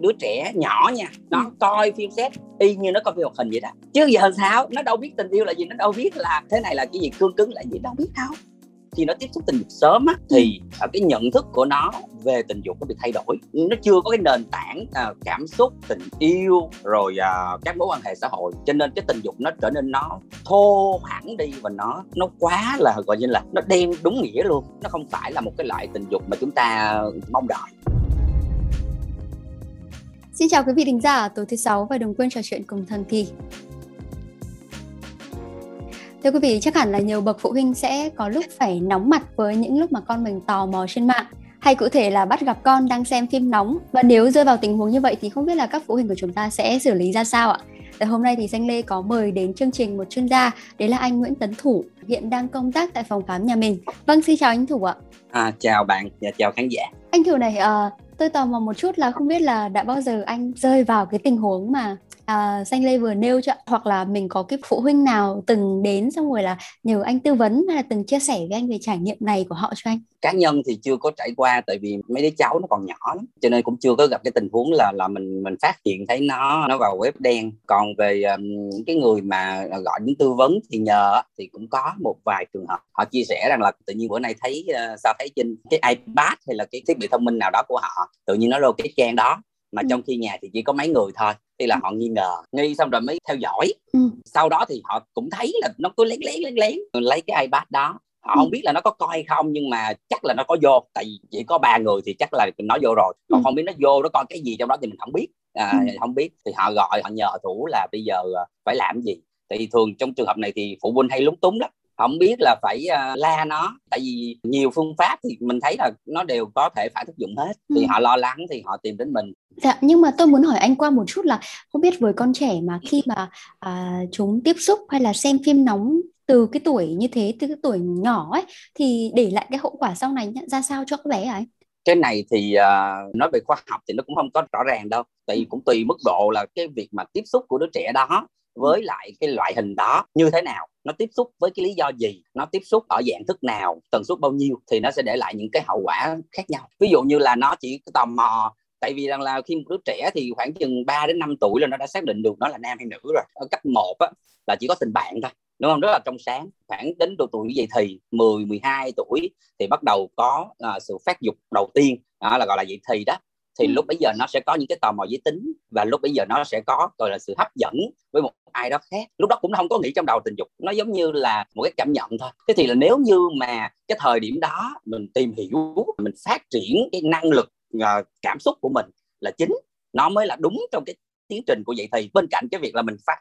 đứa trẻ nhỏ nha. Nó ừ. coi phim xét y như nó coi phim hoạt hình vậy đó. Chứ giờ sao? Nó đâu biết tình yêu là gì nó đâu biết là thế này là cái gì cương cứng là gì đâu biết đâu. Khi nó tiếp xúc tình dục sớm á thì uh, cái nhận thức của nó về tình dục nó bị thay đổi. Nó chưa có cái nền tảng uh, cảm xúc tình yêu rồi uh, các mối quan hệ xã hội. Cho nên cái tình dục nó trở nên nó thô hẳn đi và nó nó quá là gọi như là nó đen đúng nghĩa luôn. Nó không phải là một cái loại tình dục mà chúng ta mong đợi Xin chào quý vị thính giả, tối thứ sáu và đừng quên trò chuyện cùng thần kỳ. Thưa quý vị, chắc hẳn là nhiều bậc phụ huynh sẽ có lúc phải nóng mặt với những lúc mà con mình tò mò trên mạng hay cụ thể là bắt gặp con đang xem phim nóng và nếu rơi vào tình huống như vậy thì không biết là các phụ huynh của chúng ta sẽ xử lý ra sao ạ? Tại hôm nay thì Danh Lê có mời đến chương trình một chuyên gia, đấy là anh Nguyễn Tấn Thủ, hiện đang công tác tại phòng khám nhà mình. Vâng, xin chào anh Thủ ạ. À, chào bạn và chào khán giả. Anh Thủ này, uh, tôi tò mò một chút là không biết là đã bao giờ anh rơi vào cái tình huống mà à, Xanh Lê vừa nêu cho hoặc là mình có cái phụ huynh nào từng đến xong rồi là nhờ anh tư vấn hay là từng chia sẻ với anh về trải nghiệm này của họ cho anh? Cá nhân thì chưa có trải qua tại vì mấy đứa cháu nó còn nhỏ lắm cho nên cũng chưa có gặp cái tình huống là là mình mình phát hiện thấy nó nó vào web đen. Còn về um, cái người mà gọi những tư vấn thì nhờ thì cũng có một vài trường hợp họ chia sẻ rằng là tự nhiên bữa nay thấy uh, sao thấy trên cái ipad hay là cái thiết bị thông minh nào đó của họ tự nhiên nó lô cái trang đó mà ừ. trong khi nhà thì chỉ có mấy người thôi thì là ừ. họ nghi ngờ nghi xong rồi mới theo dõi ừ. sau đó thì họ cũng thấy là nó cứ lén lén lén lén lấy cái ipad đó họ ừ. không biết là nó có coi hay không nhưng mà chắc là nó có vô tại vì chỉ có ba người thì chắc là nó vô rồi còn ừ. không biết nó vô nó coi cái gì trong đó thì mình không biết à, ừ. không biết thì họ gọi họ nhờ thủ là bây giờ à, phải làm gì thì thường trong trường hợp này thì phụ huynh hay lúng túng lắm không biết là phải uh, la nó. Tại vì nhiều phương pháp thì mình thấy là nó đều có thể phải tác dụng hết. Thì ừ. họ lo lắng thì họ tìm đến mình. Dạ nhưng mà tôi muốn hỏi anh qua một chút là không biết với con trẻ mà khi mà uh, chúng tiếp xúc hay là xem phim nóng từ cái tuổi như thế từ cái tuổi nhỏ ấy thì để lại cái hậu quả sau này ra sao cho các bé ấy cái này thì uh, nói về khoa học thì nó cũng không có rõ ràng đâu. Tại vì cũng tùy mức độ là cái việc mà tiếp xúc của đứa trẻ đó với lại cái loại hình đó như thế nào? Nó tiếp xúc với cái lý do gì? Nó tiếp xúc ở dạng thức nào? Tần suất bao nhiêu? Thì nó sẽ để lại những cái hậu quả khác nhau. Ví dụ như là nó chỉ tò mò tại vì rằng là khi một đứa trẻ thì khoảng chừng 3 đến 5 tuổi là nó đã xác định được nó là nam hay nữ rồi. Ở cấp 1 á, là chỉ có tình bạn thôi đúng không? Rất là trong sáng. Khoảng đến độ tuổi dậy thì 10 12 tuổi thì bắt đầu có uh, sự phát dục đầu tiên. Đó là gọi là dậy thì đó thì ừ. lúc bây giờ nó sẽ có những cái tò mò giới tính và lúc bây giờ nó sẽ có gọi là sự hấp dẫn với một ai đó khác. Lúc đó cũng không có nghĩ trong đầu tình dục nó giống như là một cái cảm nhận thôi. Thế thì là nếu như mà cái thời điểm đó mình tìm hiểu mình phát triển cái năng lực uh, cảm xúc của mình là chính nó mới là đúng trong cái tiến trình của dậy thì bên cạnh cái việc là mình phát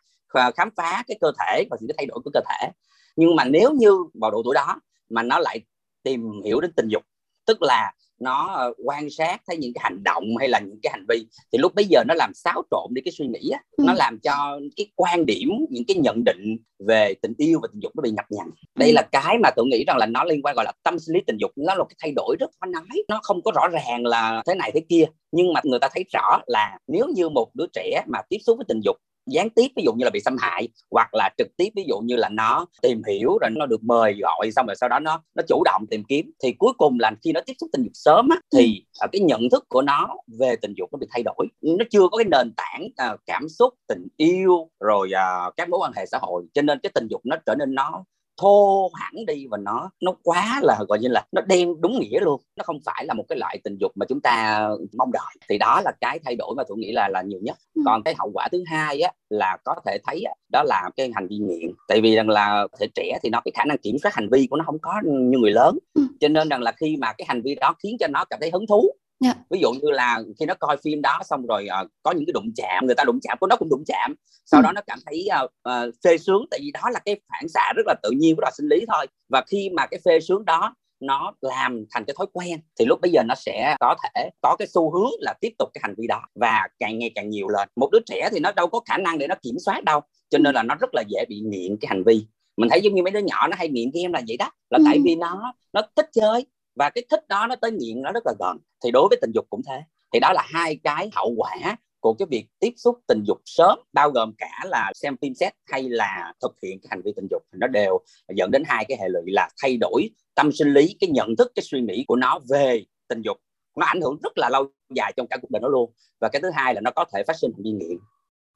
khám phá cái cơ thể và sự thay đổi của cơ thể. Nhưng mà nếu như vào độ tuổi đó mà nó lại tìm hiểu đến tình dục tức là nó ờ, quan sát thấy những cái hành động hay là những cái hành vi thì lúc bây giờ nó làm xáo trộn đi cái suy nghĩ á ừ. nó làm cho cái quan điểm những cái nhận định về tình yêu và tình dục nó bị nhập nhằng đây ừ. là cái mà tôi nghĩ rằng là nó liên quan gọi là tâm sinh lý tình dục nó là cái thay đổi rất khó nói nó không có rõ ràng là thế này thế kia nhưng mà người ta thấy rõ là nếu như một đứa trẻ mà tiếp xúc với tình dục gián tiếp ví dụ như là bị xâm hại hoặc là trực tiếp ví dụ như là nó tìm hiểu rồi nó được mời gọi xong rồi sau đó nó nó chủ động tìm kiếm. Thì cuối cùng là khi nó tiếp xúc tình dục sớm á, thì uh, cái nhận thức của nó về tình dục nó bị thay đổi. Nó chưa có cái nền tảng uh, cảm xúc tình yêu rồi uh, các mối quan hệ xã hội cho nên cái tình dục nó trở nên nó thô hẳn đi và nó nó quá là gọi như là nó đen đúng nghĩa luôn. Nó không phải là một cái loại tình dục mà chúng ta mong đợi. Thì đó là cái thay đổi mà tôi nghĩ là là nhiều nhất. Ừ. còn cái hậu quả thứ hai á là có thể thấy á, đó là cái hành vi nghiện. Tại vì rằng là thể trẻ thì nó cái khả năng kiểm soát hành vi của nó không có như người lớn. Ừ. cho nên rằng là khi mà cái hành vi đó khiến cho nó cảm thấy hứng thú Yeah. Dạ. ví dụ như là khi nó coi phim đó xong rồi uh, có những cái đụng chạm người ta đụng chạm của nó cũng đụng chạm sau ừ. đó nó cảm thấy uh, uh, phê sướng tại vì đó là cái phản xạ rất là tự nhiên của là sinh lý thôi và khi mà cái phê sướng đó nó làm thành cái thói quen thì lúc bây giờ nó sẽ có thể có cái xu hướng là tiếp tục cái hành vi đó và càng ngày càng nhiều lên một đứa trẻ thì nó đâu có khả năng để nó kiểm soát đâu cho nên là nó rất là dễ bị nghiện cái hành vi mình thấy giống như mấy đứa nhỏ nó hay nghiện game là vậy đó là ừ. tại vì nó nó thích chơi và cái thích đó nó tới nghiện nó rất là gần. Thì đối với tình dục cũng thế. Thì đó là hai cái hậu quả của cái việc tiếp xúc tình dục sớm, bao gồm cả là xem phim xét hay là thực hiện cái hành vi tình dục. Thì nó đều dẫn đến hai cái hệ lụy là thay đổi tâm sinh lý, cái nhận thức, cái suy nghĩ của nó về tình dục. Nó ảnh hưởng rất là lâu dài trong cả cuộc đời nó luôn. Và cái thứ hai là nó có thể phát sinh hành vi nghiện.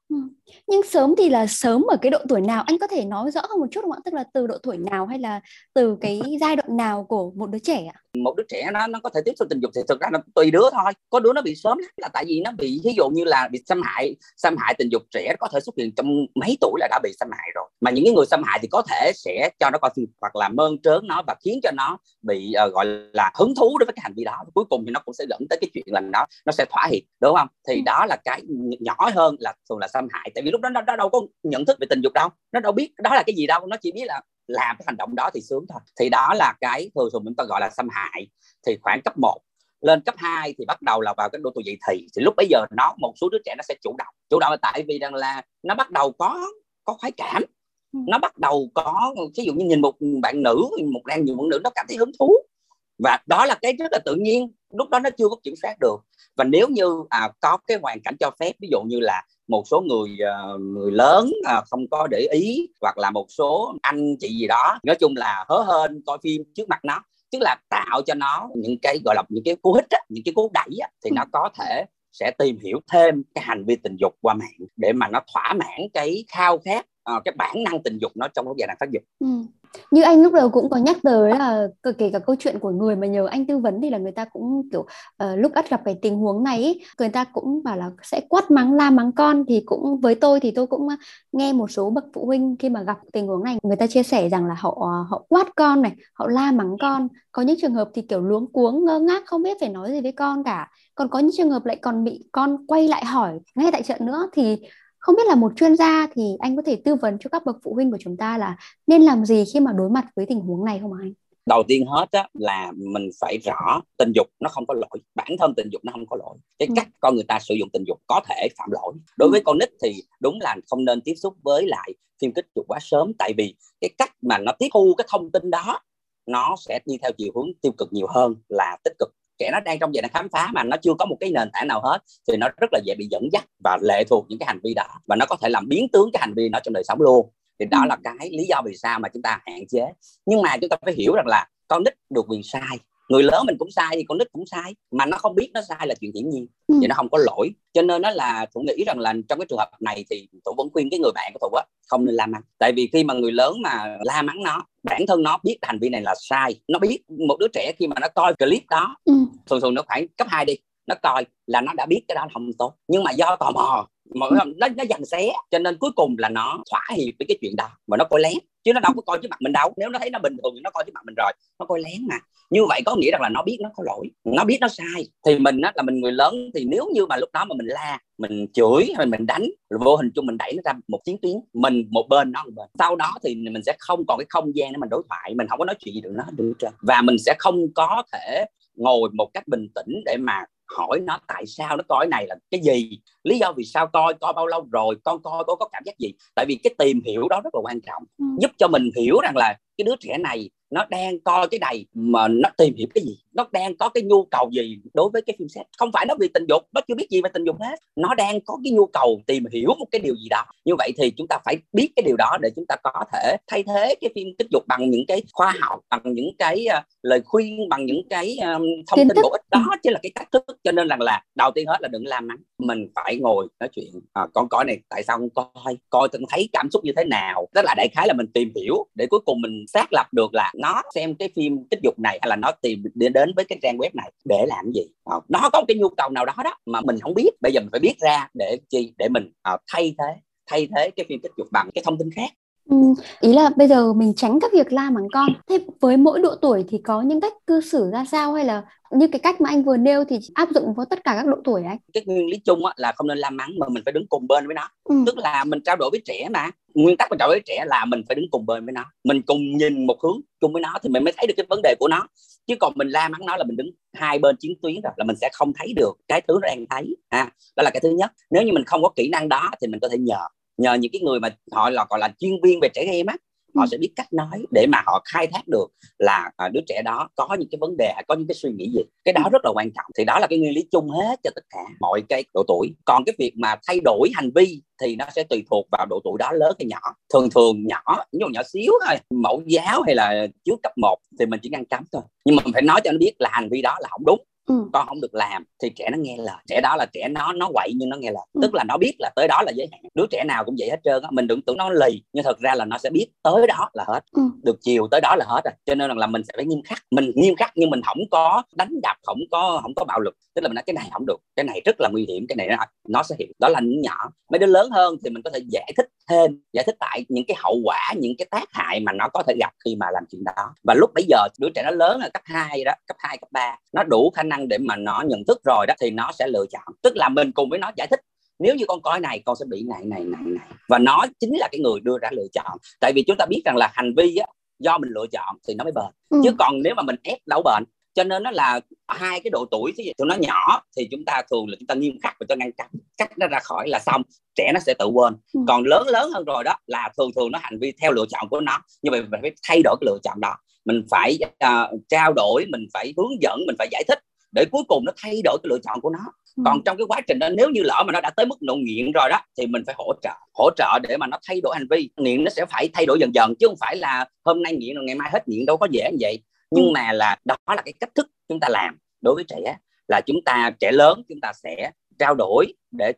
Ừ. Nhưng sớm thì là sớm ở cái độ tuổi nào? Anh có thể nói rõ hơn một chút không ạ? Tức là từ độ tuổi nào hay là từ cái giai đoạn nào của một đứa trẻ ạ? Một đứa trẻ nó nó có thể tiếp xúc tình dục thì thực ra là tùy đứa thôi. Có đứa nó bị sớm là tại vì nó bị ví dụ như là bị xâm hại xâm hại tình dục trẻ có thể xuất hiện trong mấy tuổi là đã bị xâm hại rồi. Mà những cái người xâm hại thì có thể sẽ cho nó coi phim hoặc là mơn trớn nó và khiến cho nó bị uh, gọi là hứng thú đối với cái hành vi đó. Cuối cùng thì nó cũng sẽ dẫn tới cái chuyện là nó nó sẽ thỏa hiệp đúng không? Thì ừ. đó là cái nhỏ hơn là thường là xâm hại. Tại vì lúc đó nó, nó đâu có nhận thức về tình dục đâu. Nó đâu biết đó là cái gì đâu. Nó chỉ biết là làm cái hành động đó thì sướng thôi. Thì đó là cái thường thường chúng ta gọi là xâm hại. Thì khoảng cấp 1 lên cấp 2 thì bắt đầu là vào cái độ tuổi dậy thì thì lúc bây giờ nó một số đứa trẻ nó sẽ chủ động. Chủ động là tại vì rằng là nó bắt đầu có có khoái cảm. Ừ. nó bắt đầu có ví dụ như nhìn một bạn nữ một đàn nhiều bạn nữ nó cảm thấy hứng thú và đó là cái rất là tự nhiên lúc đó nó chưa có kiểm soát được và nếu như à, có cái hoàn cảnh cho phép ví dụ như là một số người uh, người lớn uh, không có để ý hoặc là một số anh chị gì đó nói chung là hớ hên coi phim trước mặt nó tức là tạo cho nó những cái gọi là những cái cú hích á, những cái cú đẩy á, thì ừ. nó có thể sẽ tìm hiểu thêm cái hành vi tình dục qua mạng để mà nó thỏa mãn cái khao khát uh, cái bản năng tình dục nó trong cái giai đoạn phát dục. Ừ. Như anh lúc đầu cũng có nhắc tới là kể cả câu chuyện của người mà nhờ anh tư vấn thì là người ta cũng kiểu uh, lúc ắt gặp cái tình huống này ý, người ta cũng bảo là sẽ quát mắng la mắng con thì cũng với tôi thì tôi cũng ờ, nghe một số bậc phụ huynh khi mà gặp tình huống này người ta chia sẻ rằng là họ họ quát con này họ la mắng con. Có những trường hợp thì kiểu luống cuống ngơ ngác không biết phải nói gì với con cả. Còn có những trường hợp lại còn bị con quay lại hỏi ngay tại trận nữa thì không biết là một chuyên gia thì anh có thể tư vấn cho các bậc phụ huynh của chúng ta là nên làm gì khi mà đối mặt với tình huống này không anh? đầu tiên hết á, là mình phải rõ tình dục nó không có lỗi bản thân tình dục nó không có lỗi cái ừ. cách con người ta sử dụng tình dục có thể phạm lỗi đối ừ. với con nít thì đúng là không nên tiếp xúc với lại phim kích dục quá sớm tại vì cái cách mà nó tiếp thu cái thông tin đó nó sẽ đi theo chiều hướng tiêu cực nhiều hơn là tích cực trẻ nó đang trong giai đoạn khám phá mà nó chưa có một cái nền tảng nào hết thì nó rất là dễ bị dẫn dắt và lệ thuộc những cái hành vi đó. Và nó có thể làm biến tướng cái hành vi nó trong đời sống luôn. Thì đó ừ. là cái lý do vì sao mà chúng ta hạn chế. Nhưng mà chúng ta phải hiểu rằng là con nít được quyền sai người lớn mình cũng sai thì con nít cũng sai mà nó không biết nó sai là chuyện hiển nhiên. Ừ. thì nó không có lỗi. Cho nên nó là thủ nghĩ rằng là trong cái trường hợp này thì thủ vẫn khuyên cái người bạn của thủ á không nên la mắng. Tại vì khi mà người lớn mà la mắng nó bản thân nó biết hành vi này là sai. Nó biết một đứa trẻ khi mà nó coi clip đó ừ. thường thường nó khoảng cấp 2 đi nó coi là nó đã biết cái đó là không tốt. Nhưng mà do tò mò mà nó nó dằn xé cho nên cuối cùng là nó thỏa hiệp với cái chuyện đó mà nó coi lén chứ nó đâu có coi trước mặt mình đâu. Nếu nó thấy nó bình thường thì nó coi trước mặt mình rồi. Nó coi lén mà. Như vậy có nghĩa rằng là nó biết nó có lỗi. Nó biết nó sai. Thì mình á, là mình người lớn, thì nếu như mà lúc đó mà mình la, mình chửi hay mình đánh vô hình chung mình đẩy nó ra một chiến tuyến, mình một bên, nó một bên. Sau đó thì mình sẽ không còn cái không gian để mình đối thoại. Mình không có nói chuyện gì được, nó được trơn. Và mình sẽ không có thể ngồi một cách bình tĩnh để mà hỏi nó tại sao nó coi này là cái gì? Lý do vì sao coi coi bao lâu rồi con coi có có cảm giác gì? Tại vì cái tìm hiểu đó rất là quan trọng. Ừ. giúp cho mình hiểu rằng là cái đứa trẻ này nó đang coi cái này mà nó tìm hiểu cái gì nó đang có cái nhu cầu gì đối với cái phim set? Không phải nó vì tình dục nó chưa biết gì về tình dục hết. Nó đang có cái nhu cầu tìm hiểu một cái điều gì đó. Như vậy thì chúng ta phải biết cái điều đó để chúng ta có thể thay thế cái phim kích dục bằng những cái khoa học bằng những cái uh, lời khuyên bằng những cái um, thông tin bổ ích. Đó chứ là cái cách thức. Cho nên rằng là đầu tiên hết là đừng làm mắng. Mình phải ngồi nói chuyện. À, con coi này tại sao không coi? Coi từng thấy cảm xúc như thế nào? Tức là đại khái là mình tìm hiểu để cuối cùng mình xác lập được là nó xem cái phim kích dục này hay là nó tìm đến đến với cái trang web này để làm gì? Ờ, nó có cái nhu cầu nào đó đó mà mình không biết. Bây giờ mình phải biết ra để chi? Để mình ờ, thay thế thay thế cái phim kích dục bằng cái thông tin khác. Ừ, ý là bây giờ mình tránh các việc la mắng con. Thế với mỗi độ tuổi thì có những cách cư xử ra sao hay là như cái cách mà anh vừa nêu thì áp dụng với tất cả các độ tuổi anh? Cái nguyên lý chung á, là không nên la mắng mà mình phải đứng cùng bên với nó. Ừ. Tức là mình trao đổi với trẻ mà. Nguyên tắc mình trao đổi với trẻ là mình phải đứng cùng bên với nó. Mình cùng nhìn một hướng chung với nó thì mình mới thấy được cái vấn đề của nó. Chứ còn mình la mắng nó là mình đứng hai bên chiến tuyến rồi là mình sẽ không thấy được cái thứ nó đang thấy. À, đó là cái thứ nhất. Nếu như mình không có kỹ năng đó thì mình có thể nhờ nhờ những cái người mà họ là gọi là chuyên viên về trẻ em á họ ừ. sẽ biết cách nói để mà họ khai thác được là à, đứa trẻ đó có những cái vấn đề có những cái suy nghĩ gì. Cái đó ừ. rất là quan trọng. Thì đó là cái nguyên lý chung hết cho tất cả mọi cái độ tuổi. Còn cái việc mà thay đổi hành vi thì nó sẽ tùy thuộc vào độ tuổi đó lớn hay nhỏ. Thường thường nhỏ như nhỏ xíu thôi mẫu giáo hay là trước cấp 1 thì mình chỉ ngăn cấm thôi. Nhưng mà mình phải nói cho nó biết là hành vi đó là không đúng ừ. con không được làm thì trẻ nó nghe lời. Trẻ đó là trẻ nó nó quậy nhưng nó nghe lời. Ừ. tức là nó biết là tới đó là giới hạn. Đứa trẻ nào cũng vậy hết trơn á mình đừng tưởng nó lì nhưng thật ra là nó sẽ biết tới đó là hết. Ừ. được chiều tới đó là hết rồi. Cho nên là mình sẽ phải nghiêm khắc. Mình nghiêm khắc nhưng mình không có đánh đập không có không có bạo lực. Tức là mình nói cái này không được. Cái này rất là nguy hiểm. Cái này nó, nó sẽ hiểu đó là những nhỏ. Mấy đứa lớn hơn thì mình có thể giải thích thêm giải thích tại những cái hậu quả những cái tác hại mà nó có thể gặp khi mà làm chuyện đó. Và lúc bây giờ đứa trẻ nó lớn là cấp 2 đó cấp 2, cấp 3 nó đủ khả năng để mà nó nhận thức rồi đó thì nó sẽ lựa chọn. Tức là mình cùng với nó giải thích nếu như con coi này con sẽ bị này này này này. Và nó chính là cái người đưa ra lựa chọn. Tại vì chúng ta biết rằng là hành vi á, do mình lựa chọn thì nó mới bền. Ừ. chứ còn nếu mà mình ép đâu bền cho nên nó là hai cái độ tuổi thì tụi nó nhỏ thì chúng ta thường là chúng ta nghiêm khắc và cho ngăn cấm cắt nó ra khỏi là xong trẻ nó sẽ tự quên. Ừ. còn lớn lớn hơn rồi đó là thường thường nó hành vi theo lựa chọn của nó nhưng mà mình phải thay đổi cái lựa chọn đó. Mình phải uh, trao đổi mình phải hướng dẫn mình phải giải thích để cuối cùng nó thay đổi cái lựa chọn của nó ừ. còn trong cái quá trình đó nếu như lỡ mà nó đã tới mức độ nghiện rồi đó thì mình phải hỗ trợ hỗ trợ để mà nó thay đổi hành vi nghiện nó sẽ phải thay đổi dần dần chứ không phải là hôm nay nghiện rồi ngày mai hết nghiện đâu có dễ như vậy nhưng ừ. mà là đó là cái cách thức chúng ta làm đối với trẻ là chúng ta trẻ lớn chúng ta sẽ trao đổi để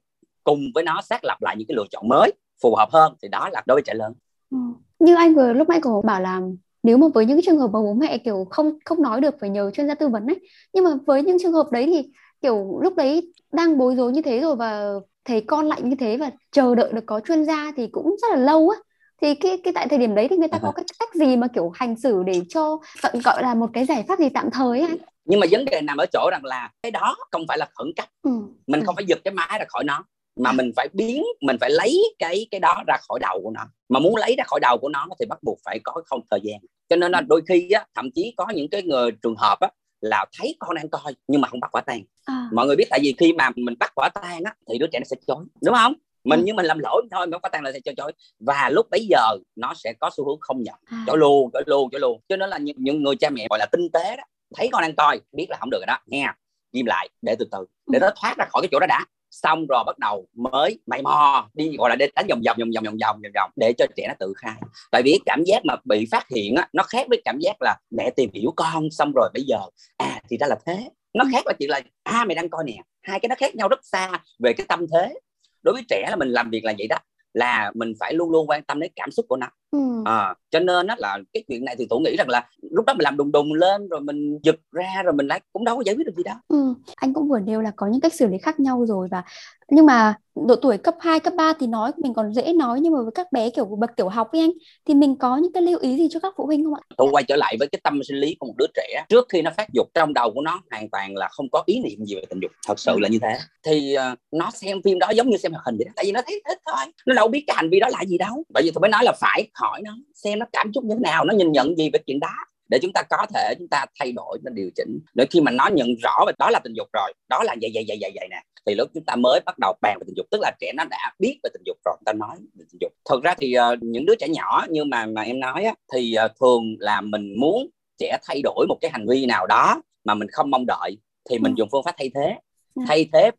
cùng với nó xác lập lại những cái lựa chọn mới phù hợp hơn thì đó là đối với trẻ lớn ừ. như anh vừa lúc nãy cô bảo là nếu mà với những trường hợp mà bố mẹ kiểu không không nói được phải nhờ chuyên gia tư vấn ấy. Nhưng mà với những trường hợp đấy thì kiểu lúc đấy đang bối rối như thế rồi và thấy con lại như thế và chờ đợi được có chuyên gia thì cũng rất là lâu á. Thì cái cái tại thời điểm đấy thì người ta có cái cách gì mà kiểu hành xử để cho gọi là một cái giải pháp gì tạm thời ấy? Nhưng mà vấn đề nằm ở chỗ rằng là cái đó không phải là khẩn cấp. Ừ. mình ừ. không phải giật cái máy ra khỏi nó mà à. mình phải biến mình phải lấy cái cái đó ra khỏi đầu của nó mà muốn lấy ra khỏi đầu của nó thì bắt buộc phải có không thời gian cho nên là ừ. đôi khi á thậm chí có những cái người trường hợp á là thấy con đang coi nhưng mà không bắt quả tang à. mọi người biết tại vì khi mà mình bắt quả tang á thì đứa trẻ nó sẽ chối đúng không mình ừ. nhưng mình làm lỗi thôi mình có tăng là sẽ cho chối và lúc bấy giờ nó sẽ có xu hướng không nhận à. chối luôn chối luôn chối luôn cho nên là những, những người cha mẹ gọi là tinh tế đó thấy con đang coi biết là không được rồi đó nghe ghim lại để từ từ để ừ. nó thoát ra khỏi cái chỗ đó đã xong rồi bắt đầu mới mày mò đi, gọi là đi đánh vòng vòng vòng vòng vòng vòng vòng vòng để cho trẻ nó tự khai. Tại vì cảm giác mà bị phát hiện á, nó khác với cảm giác là mẹ tìm hiểu con, xong rồi bây giờ à thì ra là thế. Nó khác là chuyện là à mày đang coi nè. Hai cái nó khác nhau rất xa về cái tâm thế. Đối với trẻ là mình làm việc là vậy đó, là mình phải luôn luôn quan tâm đến cảm xúc của nó ừ. à, cho nên đó là cái chuyện này thì tôi nghĩ rằng là lúc đó mình làm đùng đùng lên rồi mình giật ra rồi mình lại cũng đâu có giải quyết được gì đâu ừ. anh cũng vừa nêu là có những cách xử lý khác nhau rồi và nhưng mà độ tuổi cấp 2, cấp 3 thì nói mình còn dễ nói nhưng mà với các bé kiểu bậc tiểu học ấy anh thì mình có những cái lưu ý gì cho các phụ huynh không ạ? Tôi quay trở lại với cái tâm sinh lý của một đứa trẻ trước khi nó phát dục trong đầu của nó hoàn toàn là không có ý niệm gì về tình dục thật sự là như thế thì uh, nó xem phim đó giống như xem hoạt hình vậy đó tại vì nó thấy thích thôi nó đâu biết cái hành vi đó là gì đâu bởi vì tôi mới nói là phải hỏi nó xem nó cảm xúc như thế nào nó nhìn nhận gì về chuyện đó. Để chúng ta có thể chúng ta thay đổi nó điều chỉnh. Để khi mà nó nhận rõ về đó là tình dục rồi đó là vậy vậy vậy vậy vậy nè thì lúc chúng ta mới bắt đầu bàn về tình dục. Tức là trẻ nó đã biết về tình dục rồi ta nói về tình dục. Thật ra thì uh, những đứa trẻ nhỏ như mà mà em nói á, thì uh, thường là mình muốn trẻ thay đổi một cái hành vi nào đó mà mình không mong đợi thì mình ừ. dùng phương pháp thay thế. Ừ. thay thế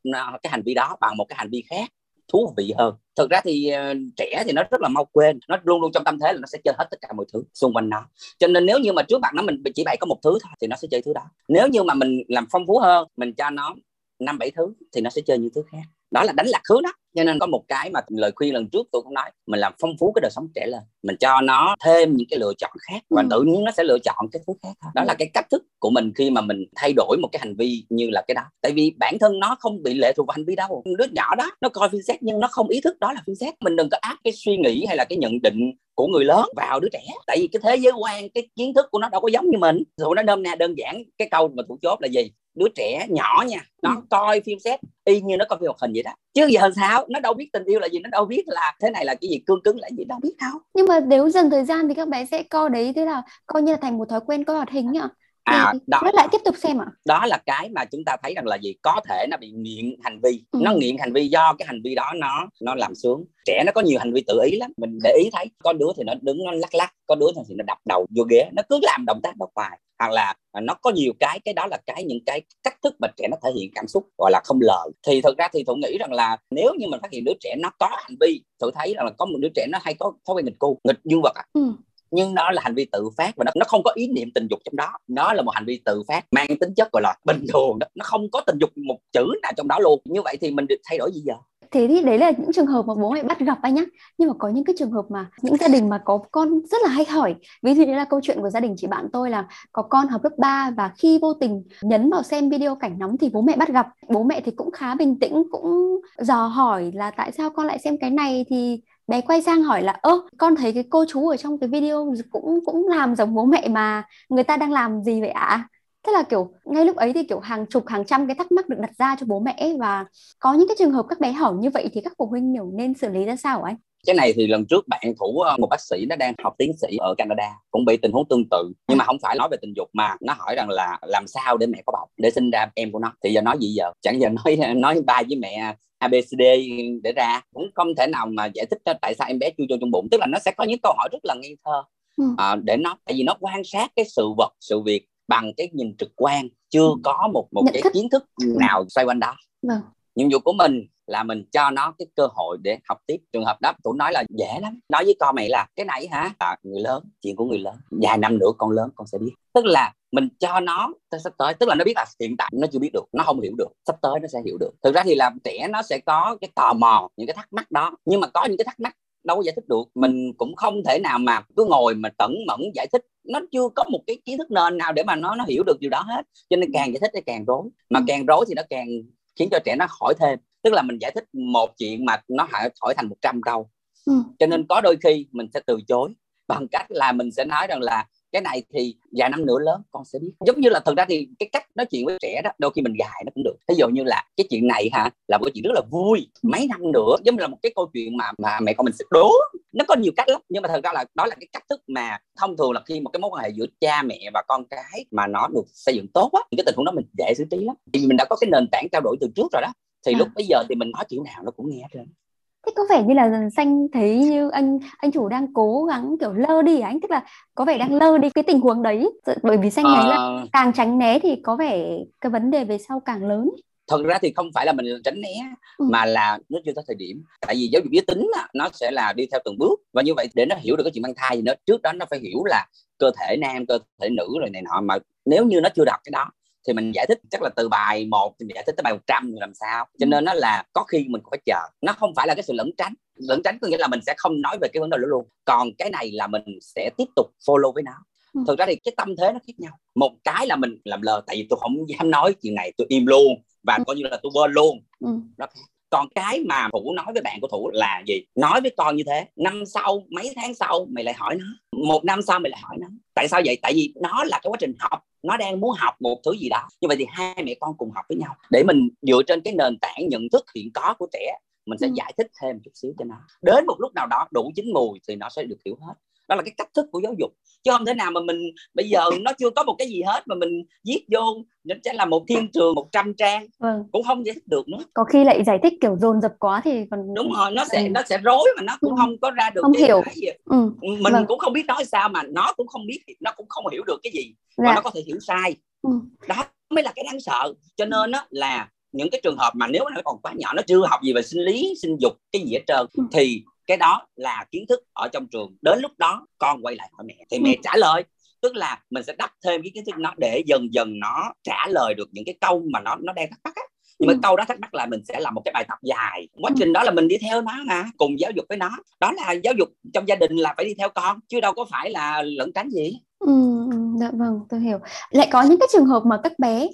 cái hành vi đó bằng một cái hành vi khác thú vị hơn. Thực ra thì uh, trẻ thì nó rất là mau quên nó luôn luôn trong tâm thế là nó sẽ chơi hết tất cả mọi thứ xung quanh nó. Cho nên nếu như mà trước mặt nó mình chỉ bày có một thứ thôi thì nó sẽ chơi thứ đó. Nếu như mà mình làm phong phú hơn mình cho nó năm bảy thứ thì nó sẽ chơi những thứ khác đó là đánh lạc hướng đó. Cho nên có một cái mà lời khuyên lần trước tôi cũng nói mình làm phong phú cái đời sống trẻ lên. Mình cho nó thêm những cái lựa chọn khác và ừ. tự nhiên nó sẽ lựa chọn cái thứ khác thôi. Đó là cái cách thức của mình khi mà mình thay đổi một cái hành vi như là cái đó. Tại vì bản thân nó không bị lệ thuộc vào hành vi đâu. Đứa nhỏ đó nó coi phim xét nhưng nó không ý thức đó là phim xét. Mình đừng có áp cái suy nghĩ hay là cái nhận định của người lớn vào đứa trẻ. Tại vì cái thế giới quan cái kiến thức của nó đâu có giống như mình. Rồi nó nôm na đơn giản cái câu mà thủ chốt là gì? Đứa trẻ nhỏ nha. Nó ừ. coi phim xét y như nó coi phim hoạt hình vậy đó. Chứ giờ sao? Nó đâu biết tình yêu là gì nó đâu biết là thế này là cái gì cương cứng là gì đâu biết đâu. Nhưng mà nếu dần thời gian thì các bé sẽ coi đấy thế là coi như là thành một thói quen coi hoạt hình nhá à đó. nó lại tiếp tục xem ạ. À? đó là cái mà chúng ta thấy rằng là gì? Có thể nó bị nghiện hành vi. Ừ. nó nghiện hành vi do cái hành vi đó nó nó làm sướng trẻ nó có nhiều hành vi tự ý lắm. Mình để ý thấy có đứa thì nó đứng nó lắc lắc có đứa thì nó đập đầu vô ghế. Nó cứ làm động tác đó hoài. Hoặc là nó có nhiều cái cái đó là cái những cái cách thức mà trẻ nó thể hiện cảm xúc gọi là không lời. Thì thực ra thì tôi nghĩ rằng là nếu như mình phát hiện đứa trẻ nó có hành vi tôi thấy rằng là có một đứa trẻ nó hay có thói quen nghịch cu nghịch dương vật à. ừ nhưng nó là hành vi tự phát và nó nó không có ý niệm tình dục trong đó. Nó là một hành vi tự phát mang tính chất gọi là bình thường đó. nó không có tình dục một chữ nào trong đó luôn. Như vậy thì mình được thay đổi gì giờ? Thế thì đấy là những trường hợp mà bố mẹ bắt gặp anh nhá. Nhưng mà có những cái trường hợp mà những gia đình mà có con rất là hay hỏi. Ví dụ như là câu chuyện của gia đình chị bạn tôi là có con học lớp 3 và khi vô tình nhấn vào xem video cảnh nóng thì bố mẹ bắt gặp. Bố mẹ thì cũng khá bình tĩnh, cũng dò hỏi là tại sao con lại xem cái này thì bé quay sang hỏi là, ơ, con thấy cái cô chú ở trong cái video cũng cũng làm giống bố mẹ mà, người ta đang làm gì vậy ạ? À? thế là, kiểu, ngay lúc ấy thì, kiểu, hàng chục, hàng trăm cái thắc mắc được đặt ra cho bố mẹ và có những cái trường hợp các bé hỏi như vậy thì các phụ huynh hiểu nên xử lý ra sao anh cái này thì lần trước bạn thủ ờ, một bác sĩ nó đang học tiến sĩ ở Canada, cũng bị tình huống tương tự. Nhưng mà không phải nói về tình dục mà nó hỏi rằng là làm sao để mẹ có bầu, để sinh ra em của nó. Thì giờ nói gì giờ? Chẳng giờ nói nói ba với mẹ ABCD để ra cũng không thể nào mà giải thích cho tại sao em bé chưa vô trong bụng tức là nó sẽ có những câu hỏi rất là nghi thơ ừ. à, để nó tại vì nó quan sát cái sự vật sự việc bằng cái nhìn trực quan chưa ừ. có một một Nhận cái thức. kiến thức nào xoay quanh đó vâng. nhiệm vụ của mình là mình cho nó cái cơ hội để học tiếp. Trường hợp đó tụi nói là dễ lắm. Nói với con mày là cái này hả? À, người lớn chuyện của người lớn. Vài năm nữa con lớn con sẽ biết. Tức là mình cho nó sắp tới tức là nó biết là hiện tại nó chưa biết được nó không hiểu được sắp tới nó sẽ hiểu được. Thực ra thì làm trẻ nó sẽ có cái tò mò những cái thắc mắc đó. Nhưng mà có những cái thắc mắc đâu có giải thích được. Mình cũng không thể nào mà cứ ngồi mà tẩn mẫn giải thích. Nó chưa có một cái kiến thức nền nào để mà nó nó hiểu được điều đó hết. Cho nên càng giải thích thì càng rối. Mà ừ. càng rối thì nó càng khiến cho trẻ nó hỏi thêm tức là mình giải thích một chuyện mà nó hỏi thành 100 câu. Ừ. cho nên có đôi khi mình sẽ từ chối bằng cách là mình sẽ nói rằng là cái này thì vài năm nữa lớn con sẽ biết. Giống như là thực ra thì cái cách nói chuyện với trẻ đó đôi khi mình gài nó cũng được. Ví dụ như là cái chuyện này hả là một cái chuyện rất là vui mấy năm nữa giống như là một cái câu chuyện mà mà mẹ con mình sẽ đố. Nó có nhiều cách lắm nhưng mà thật ra là đó là cái cách thức mà thông thường là khi một cái mối quan hệ giữa cha mẹ và con cái mà nó được xây dựng tốt á thì cái tình huống đó mình dễ xử trí lắm. Vì mình đã có cái nền tảng trao đổi từ trước rồi đó thì à. lúc bây giờ thì mình nói kiểu nào nó cũng nghe trên thế có vẻ như là xanh thấy như anh anh chủ đang cố gắng kiểu lơ đi à anh? Tức là có vẻ đang lơ đi cái tình huống đấy. Bởi vì xanh thấy là ờ. càng tránh né thì có vẻ cái vấn đề về sau càng lớn. Thật ra thì không phải là mình tránh né ừ. mà là nó chưa tới thời điểm. Tại vì giáo dục giới tính nó sẽ là đi theo từng bước. Và như vậy để nó hiểu được cái chuyện mang thai thì nó trước đó nó phải hiểu là cơ thể nam cơ thể nữ rồi này nọ. Mà nếu như nó chưa đọc cái đó thì mình giải thích chắc là từ bài 1 thì mình giải thích tới bài 100 thì làm sao. Cho ừ. nên nó là có khi mình cũng phải chờ. Nó không phải là cái sự lẩn tránh. Lẩn tránh có nghĩa là mình sẽ không nói về cái vấn đề đó luôn. Còn cái này là mình sẽ tiếp tục follow với nó. Ừ. thực ra thì cái tâm thế nó khác nhau. Một cái là mình làm lờ tại vì tôi không dám nói chuyện này tôi im luôn và ừ. coi như là tôi quên luôn. Đó. Còn cái mà thủ nói với bạn của thủ là gì? Nói với con như thế. Năm sau mấy tháng sau mày lại hỏi nó. Một năm sau mày lại hỏi nó. Tại sao vậy? Tại vì nó là cái quá trình học nó đang muốn học một thứ gì đó. Như vậy thì hai mẹ con cùng học với nhau. Để mình dựa trên cái nền tảng nhận thức hiện có của trẻ mình sẽ ừ. giải thích thêm chút xíu cho nó. Đến một lúc nào đó đủ chín mùi thì nó sẽ được hiểu hết đó là cái cách thức của giáo dục chứ không thể nào mà mình bây giờ nó chưa có một cái gì hết mà mình viết vô nó sẽ là một thiên trường 100 trang vâng. cũng không giải thích được nữa có khi lại giải thích kiểu dồn dập quá thì còn đúng rồi nó sẽ ừ. nó sẽ rối mà nó cũng ừ. không có ra được không hiểu gì. Ừ. mình vâng. cũng không biết nói sao mà nó cũng không biết nó cũng không hiểu được cái gì dạ. mà nó có thể hiểu sai ừ. đó mới là cái đáng sợ cho nên đó là những cái trường hợp mà nếu nó còn quá nhỏ nó chưa học gì về sinh lý sinh dục cái gì hết trơn ừ. thì cái đó là kiến thức ở trong trường. Đến lúc đó con quay lại hỏi mẹ. Thì mẹ ừ. trả lời. Tức là mình sẽ đắp thêm cái kiến thức nó để dần dần nó trả lời được những cái câu mà nó nó đang thắc mắc á. Nhưng mà ừ. câu đó thắc mắc là mình sẽ làm một cái bài tập dài. Quá ừ. trình đó là mình đi theo nó mà cùng giáo dục với nó. Đó là giáo dục trong gia đình là phải đi theo con chứ đâu có phải là lẫn tránh gì. Ừ, dạ vâng tôi hiểu. Lại có những cái trường hợp mà các bé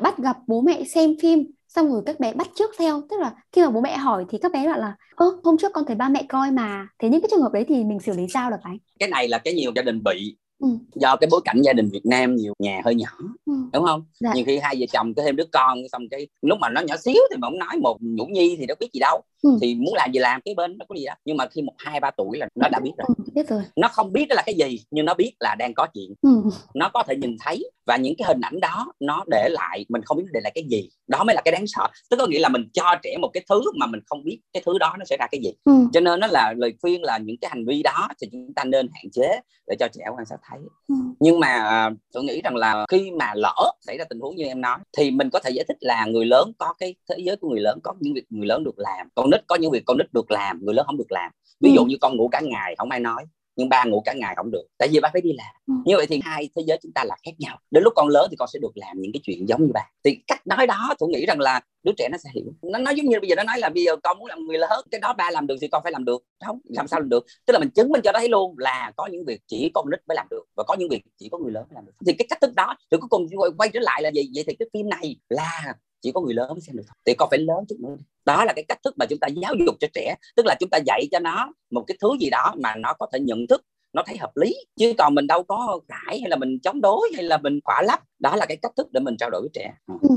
bắt gặp bố mẹ xem phim xong rồi các bé bắt trước theo, tức là khi mà bố mẹ hỏi thì các bé bảo là, ơ, hôm trước con thấy ba mẹ coi mà. Thế những cái trường hợp đấy thì mình xử lý sao được anh cái này là cái nhiều gia đình bị ừ. do cái bối cảnh gia đình Việt Nam nhiều nhà hơi nhỏ ừ. đúng không dạ. nhiều khi hai vợ chồng có thêm đứa con xong cái lúc mà nó nhỏ xíu thì mà ông nói một nhũ nhi thì đâu biết gì đâu ừ. thì muốn làm gì làm cái bên nó có gì đó nhưng mà khi một hai ba tuổi là nó đã biết rồi. Ừ, biết rồi nó không biết đó là cái gì nhưng nó biết là đang có chuyện ừ. nó có thể nhìn thấy và những cái hình ảnh đó nó để lại mình không biết để lại cái gì đó mới là cái đáng sợ tức có nghĩa là mình cho trẻ một cái thứ mà mình không biết cái thứ đó nó sẽ ra cái gì ừ. cho nên nó là lời khuyên là những cái hành vi đó thì chúng ta nên hạn chế để cho trẻ quan sát thấy ừ. nhưng mà à, tôi nghĩ rằng là khi mà lỡ xảy ra tình huống như em nói thì mình có thể giải thích là người lớn có cái thế giới của người lớn có những việc người lớn được làm con nít có những việc con nít được làm người lớn không được làm ví dụ ừ. như con ngủ cả ngày không ai nói nhưng ba ngủ cả ngày không được tại vì ba phải đi làm. Ừ. như vậy thì hai thế giới chúng ta là khác nhau. Đến lúc con lớn thì con sẽ được làm những cái chuyện giống như ba. Thì cách nói đó tôi nghĩ rằng là đứa trẻ nó sẽ hiểu. Nó nói giống như bây giờ nó nói là bây giờ con muốn làm người lớn cái đó ba làm được thì con phải làm được. Không làm sao làm được? Tức là mình chứng minh cho nó thấy luôn là có những việc chỉ con nít mới làm được và có những việc chỉ có người lớn mới làm được. Thì cái cách thức đó rồi cuối cùng quay, quay trở lại là gì vậy thì cái phim này là chỉ có người lớn mới xem được thì con phải lớn chút nữa. Đó là cái cách thức mà chúng ta giáo dục cho trẻ. Tức là chúng ta dạy cho nó một cái thứ gì đó mà nó có thể nhận thức nó thấy hợp lý. Chứ còn mình đâu có cãi hay là mình chống đối hay là mình khỏa lấp. Đó là cái cách thức để mình trao đổi với trẻ. Ừ. ừ.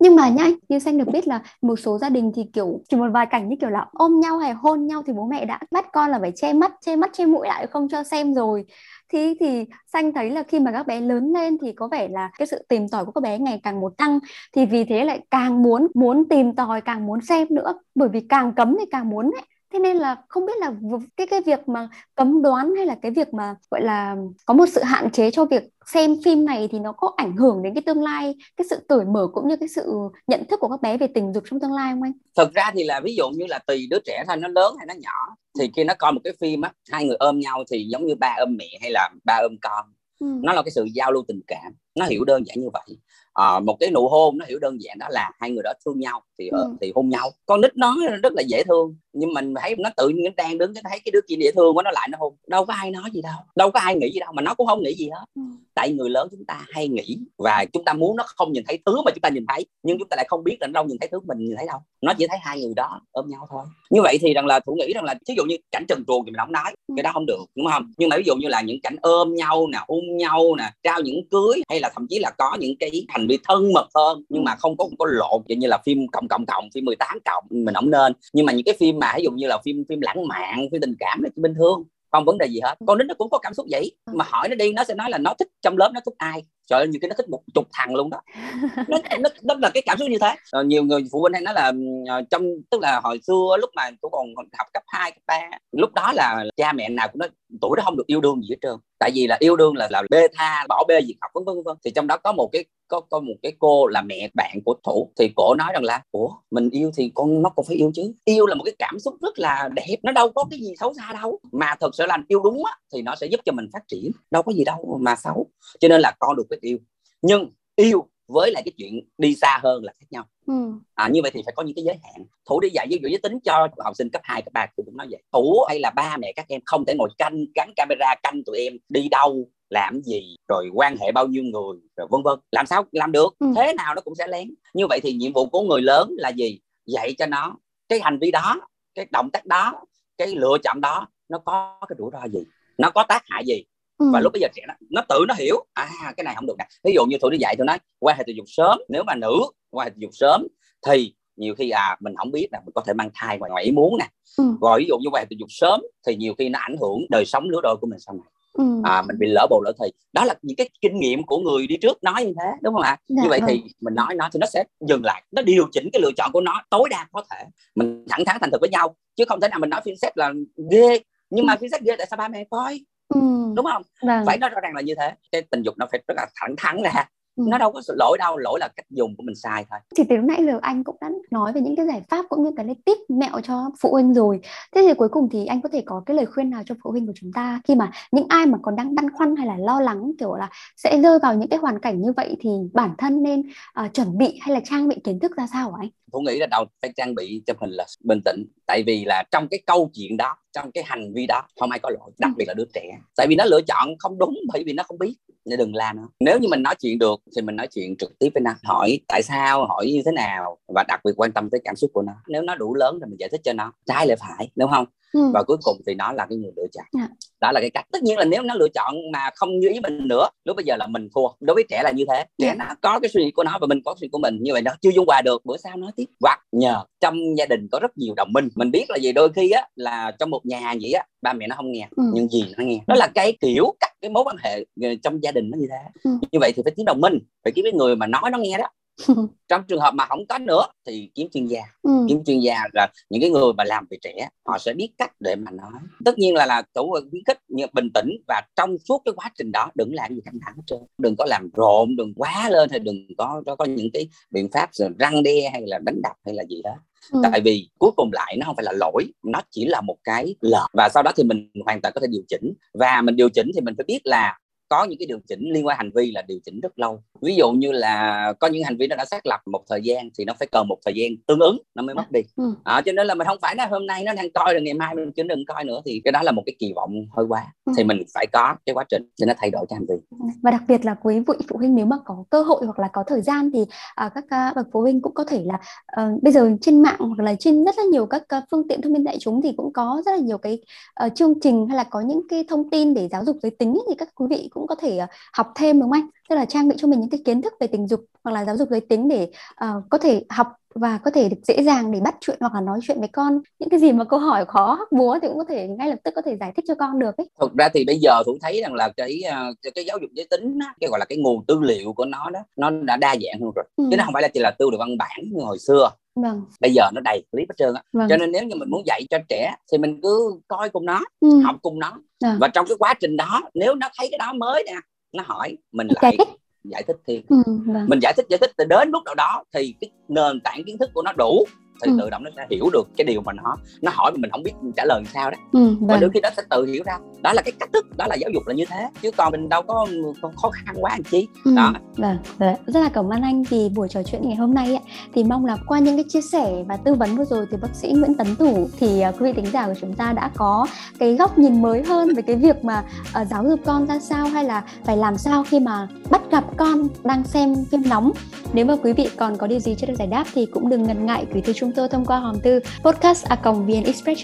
Nhưng mà nhá, như xanh được biết là một số gia đình thì kiểu chỉ một vài cảnh như kiểu là ôm nhau hay hôn nhau thì bố mẹ đã bắt con là phải che mắt, che mắt, che mũi lại không cho xem rồi. Thì thì xanh thấy là khi mà các bé lớn lên thì có vẻ là cái sự tìm tòi của các bé ngày càng một tăng thì vì thế lại càng muốn muốn tìm tòi, càng muốn xem nữa bởi vì càng cấm thì càng muốn ấy. Thế nên là không biết là cái cái việc mà cấm đoán hay là cái việc mà gọi là có một sự hạn chế cho việc xem phim này thì nó có ảnh hưởng đến cái tương lai, cái sự cởi mở cũng như cái sự nhận thức của các bé về tình dục trong tương lai không anh? thực ra thì là ví dụ như là tùy đứa trẻ thôi nó lớn hay nó nhỏ thì khi nó coi một cái phim á hai người ôm nhau thì giống như ba ôm mẹ hay là ba ôm con Ừ. nó là cái sự giao lưu tình cảm nó hiểu đơn giản như vậy à, một cái nụ hôn nó hiểu đơn giản đó là hai người đó thương nhau thì Ừ. thì hôn nhau. Con nít nó rất là dễ thương nhưng mình thấy nó tự nhiên nó đang đứng cái thấy cái đứa kia dễ thương quá nó lại nó hôn. Đâu có ai nói gì đâu đâu có ai nghĩ gì đâu mà nó cũng không nghĩ gì hết. Ừ. tại người lớn chúng ta hay nghĩ và chúng ta muốn nó không nhìn thấy thứ mà chúng ta nhìn thấy nhưng chúng ta lại không biết là nó đâu nhìn thấy thứ mình nhìn thấy đâu. Nó chỉ thấy hai người đó ôm nhau thôi. Như vậy thì rằng là thủ nghĩ rằng là ví dụ như cảnh trần truồng thì mình không nói cái đó không được đúng không? Nhưng mà ví dụ như là những cảnh ôm nhau nè hôn nhau nè trao những cưới hay là thậm chí là có những cái hành vi thân mật hơn nhưng mà không có không có lộ như là phim cộng cộng cộng phim 18 cộng mình không nên. Nhưng mà những cái phim mà ví dụ như là phim phim lãng mạn phim tình cảm là bình thường không vấn đề gì hết. Con nít nó cũng có cảm xúc vậy mà hỏi nó đi nó sẽ nói là nó thích trong lớp nó thích ai? Trời ơi nhiều khi nó thích một chục thằng luôn đó. Nó, nó, nó là cái cảm xúc như thế. Rồi nhiều người phụ huynh hay nói là uh, trong tức là hồi xưa lúc mà tôi còn học cấp 2, cấp 3 lúc đó là cha mẹ nào cũng nói tuổi đó không được yêu đương gì hết trơn. Tại vì là yêu đương là là bê tha bỏ bê việc học vân vân vân. Thì trong đó có một cái có có một cái cô là mẹ bạn của thủ thì cổ nói rằng là ủa mình yêu thì con nó cũng phải yêu chứ. Yêu là một cái cảm xúc rất là đẹp nó đâu có cái gì xấu xa đâu. Mà thật sự là yêu đúng á thì nó sẽ giúp cho mình phát triển đâu có gì đâu mà xấu. Cho nên là con được biết yêu. Nhưng yêu với lại cái chuyện đi xa hơn là khác nhau. Ừ. à, như vậy thì phải có những cái giới hạn. Thủ đi dạy ví dụ giới tính cho học sinh cấp 2, cấp 3 cũng nói vậy. Thủ hay là ba mẹ các em không thể ngồi canh gắn camera canh tụi em đi đâu làm gì rồi quan hệ bao nhiêu người rồi vân vân. Làm sao làm được? Ừ. thế nào nó cũng sẽ lén. Như vậy thì nhiệm vụ của người lớn là gì? Dạy cho nó cái hành vi đó cái động tác đó cái lựa chọn đó nó có cái rủi ro gì? Nó có tác hại gì? Ừ. và lúc bây giờ trẻ nó, nó tự nó hiểu à cái này không được nè. Ví dụ như tôi đi dạy tôi nói quan hệ tình dục sớm nếu mà nữ quan hệ tình dục sớm thì nhiều khi à mình không biết là mình có thể mang thai ngoài ngoài ý muốn nè. Ừ. rồi ví dụ như quan hệ tình dục sớm thì nhiều khi nó ảnh hưởng đời sống lứa đôi của mình sau này Ừ. à mình bị lỡ bầu lỡ thì đó là những cái kinh nghiệm của người đi trước nói như thế đúng không ạ? Dạ, như vậy vâng. thì mình nói nó thì nó sẽ dừng lại. Nó điều chỉnh cái lựa chọn của nó tối đa có thể. Mình thẳng thắn thành thực với nhau. Chứ không thể nào mình nói phim xét là ghê. Nhưng mà phim xét ghê tại sao ba mẹ coi? Ừ. đúng không? Vâng. phải nói rõ ràng là như thế. Cái tình dục nó phải rất là thẳng thắn ra Ừ. nó đâu có lỗi đâu lỗi là cách dùng của mình sai thôi Thì từ lúc nãy giờ anh cũng đã nói về những cái giải pháp cũng như cái tip mẹo cho phụ huynh rồi. Thế thì cuối cùng thì anh có thể có cái lời khuyên nào cho phụ huynh của chúng ta khi mà những ai mà còn đang băn khoăn hay là lo lắng kiểu là sẽ rơi vào những cái hoàn cảnh như vậy thì bản thân nên à, chuẩn bị hay là trang bị kiến thức ra sao hả anh? Thủ nghĩ là đầu phải trang bị cho mình là bình tĩnh. Tại vì là trong cái câu chuyện đó, trong cái hành vi đó, không ai có lỗi, đặc biệt là đứa trẻ. Tại vì nó lựa chọn không đúng, bởi vì nó không biết, nên đừng la nó nếu như mình nói chuyện được, thì mình nói chuyện trực tiếp với nó. Hỏi tại sao, hỏi như thế nào, và đặc biệt quan tâm tới cảm xúc của nó. Nếu nó đủ lớn thì mình giải thích cho nó. Trái lại phải, đúng không? Ừ. và cuối cùng thì nó là cái người lựa chọn. Dạ. đó là cái cách. Tất nhiên là nếu nó lựa chọn mà không như ý mình nữa lúc bây giờ là mình thua. Đối với trẻ là như thế. Trẻ Dạ. nó có cái suy nghĩ của nó và mình có suy nghĩ của mình. Như vậy nó chưa dung hòa được. Bữa sau nói tiếp. Hoặc nhờ trong gia đình có rất nhiều đồng minh. Mình biết là gì đôi khi á là trong một nhà vậy á ba mẹ nó không nghe Ừ. nhưng gì nó nghe. Đó là cái kiểu cách cái mối quan hệ ờ, trong gia đình nó như thế. Ừ. như vậy thì phải kiếm đồng minh phải kiếm cái người mà nói nó nghe đó trong trường hợp mà không có nữa thì kiếm chuyên gia. Ừ. kiếm chuyên gia là những cái người mà làm về trẻ họ sẽ biết cách để mà nói. Tất nhiên là là chủ khuyến khích bình tĩnh và trong suốt cái quá trình đó đừng làm gì căng thẳng hết trơn. Đừng có làm rộn đừng quá lên hay đừng có có, có những cái biện pháp răng đe hay là đánh đập hay là gì đó. Ừ. tại vì cuối cùng lại nó không phải là lỗi nó chỉ là một cái lợn và sau đó thì mình hoàn toàn có thể điều chỉnh. Và mình điều chỉnh thì mình phải biết là có những cái điều chỉnh liên quan hành vi là điều chỉnh rất lâu ví dụ như là có những hành vi nó đã xác lập một thời gian thì nó phải cần một thời gian tương ứng nó mới mất đi ừ. à, cho nên là mình không phải là hôm nay nó đang coi rồi ngày mai mình chứ đừng coi nữa thì cái đó là một cái kỳ vọng hơi quá ừ. thì mình phải có cái quá trình để nó thay đổi cái hành vi ừ. và đặc biệt là quý vị phụ huynh nếu mà có cơ hội hoặc là có thời gian thì à, các uh, bậc phụ huynh cũng có thể là uh, bây giờ trên mạng hoặc là trên rất là nhiều các uh, phương tiện thông tin đại chúng thì cũng có rất là nhiều cái uh, chương trình hay là có những cái thông tin để giáo dục giới tính thì các quý vị cũng có thể uh, học thêm đúng không anh tức là trang bị cho mình những cái kiến thức về tình dục hoặc là giáo dục giới tính để uh, có thể học và có thể được dễ dàng để bắt chuyện hoặc là nói chuyện với con những cái gì mà câu hỏi khó hóc búa thì cũng có thể ngay lập tức có thể giải thích cho con được ấy. Thực ra thì bây giờ thủ thấy rằng là cái uh, cái giáo dục giới tính á, cái gọi là cái nguồn tư liệu của nó đó nó đã đa dạng hơn rồi. Ừ. Chứ nó không phải là chỉ là tư liệu văn bản như hồi xưa. Vâng. Bây giờ nó đầy clip hết trơn á. Vâng. Cho nên nếu như mình muốn dạy cho trẻ thì mình cứ coi cùng nó, ừ. học cùng nó. À. Và trong cái quá trình đó nếu nó thấy cái đó mới nè nó hỏi mình lại giải thích thêm ừ, vâng. mình giải thích giải thích đến lúc nào đó thì cái nền tảng kiến thức của nó đủ thì ừ. tự động nó sẽ hiểu được cái điều mà nó nó hỏi mà mình không biết trả lời sao đấy ừ, vâng. và đôi khi nó sẽ tự hiểu ra. Đó là cái cách thức đó là giáo dục là như thế. Chứ còn mình đâu có, có khó khăn quá anh chí ừ, đó. vâng, vâng rất là cảm ơn anh vì buổi trò chuyện ngày hôm nay ấy, thì mong là qua những cái chia sẻ và tư vấn vừa rồi từ bác sĩ Nguyễn Tấn Thủ thì uh, quý vị thính giả của chúng ta đã có cái góc nhìn mới hơn về cái việc mà uh, giáo dục con ra sao hay là phải làm sao khi mà bắt gặp con đang xem phim nóng. Nếu mà quý vị còn có điều gì chưa được giải đáp thì cũng đừng ngần ngại gửi thư chúng tôi thông qua hòm thư podcast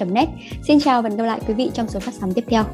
net Xin chào và hẹn gặp lại quý vị trong số phát sóng tiếp theo.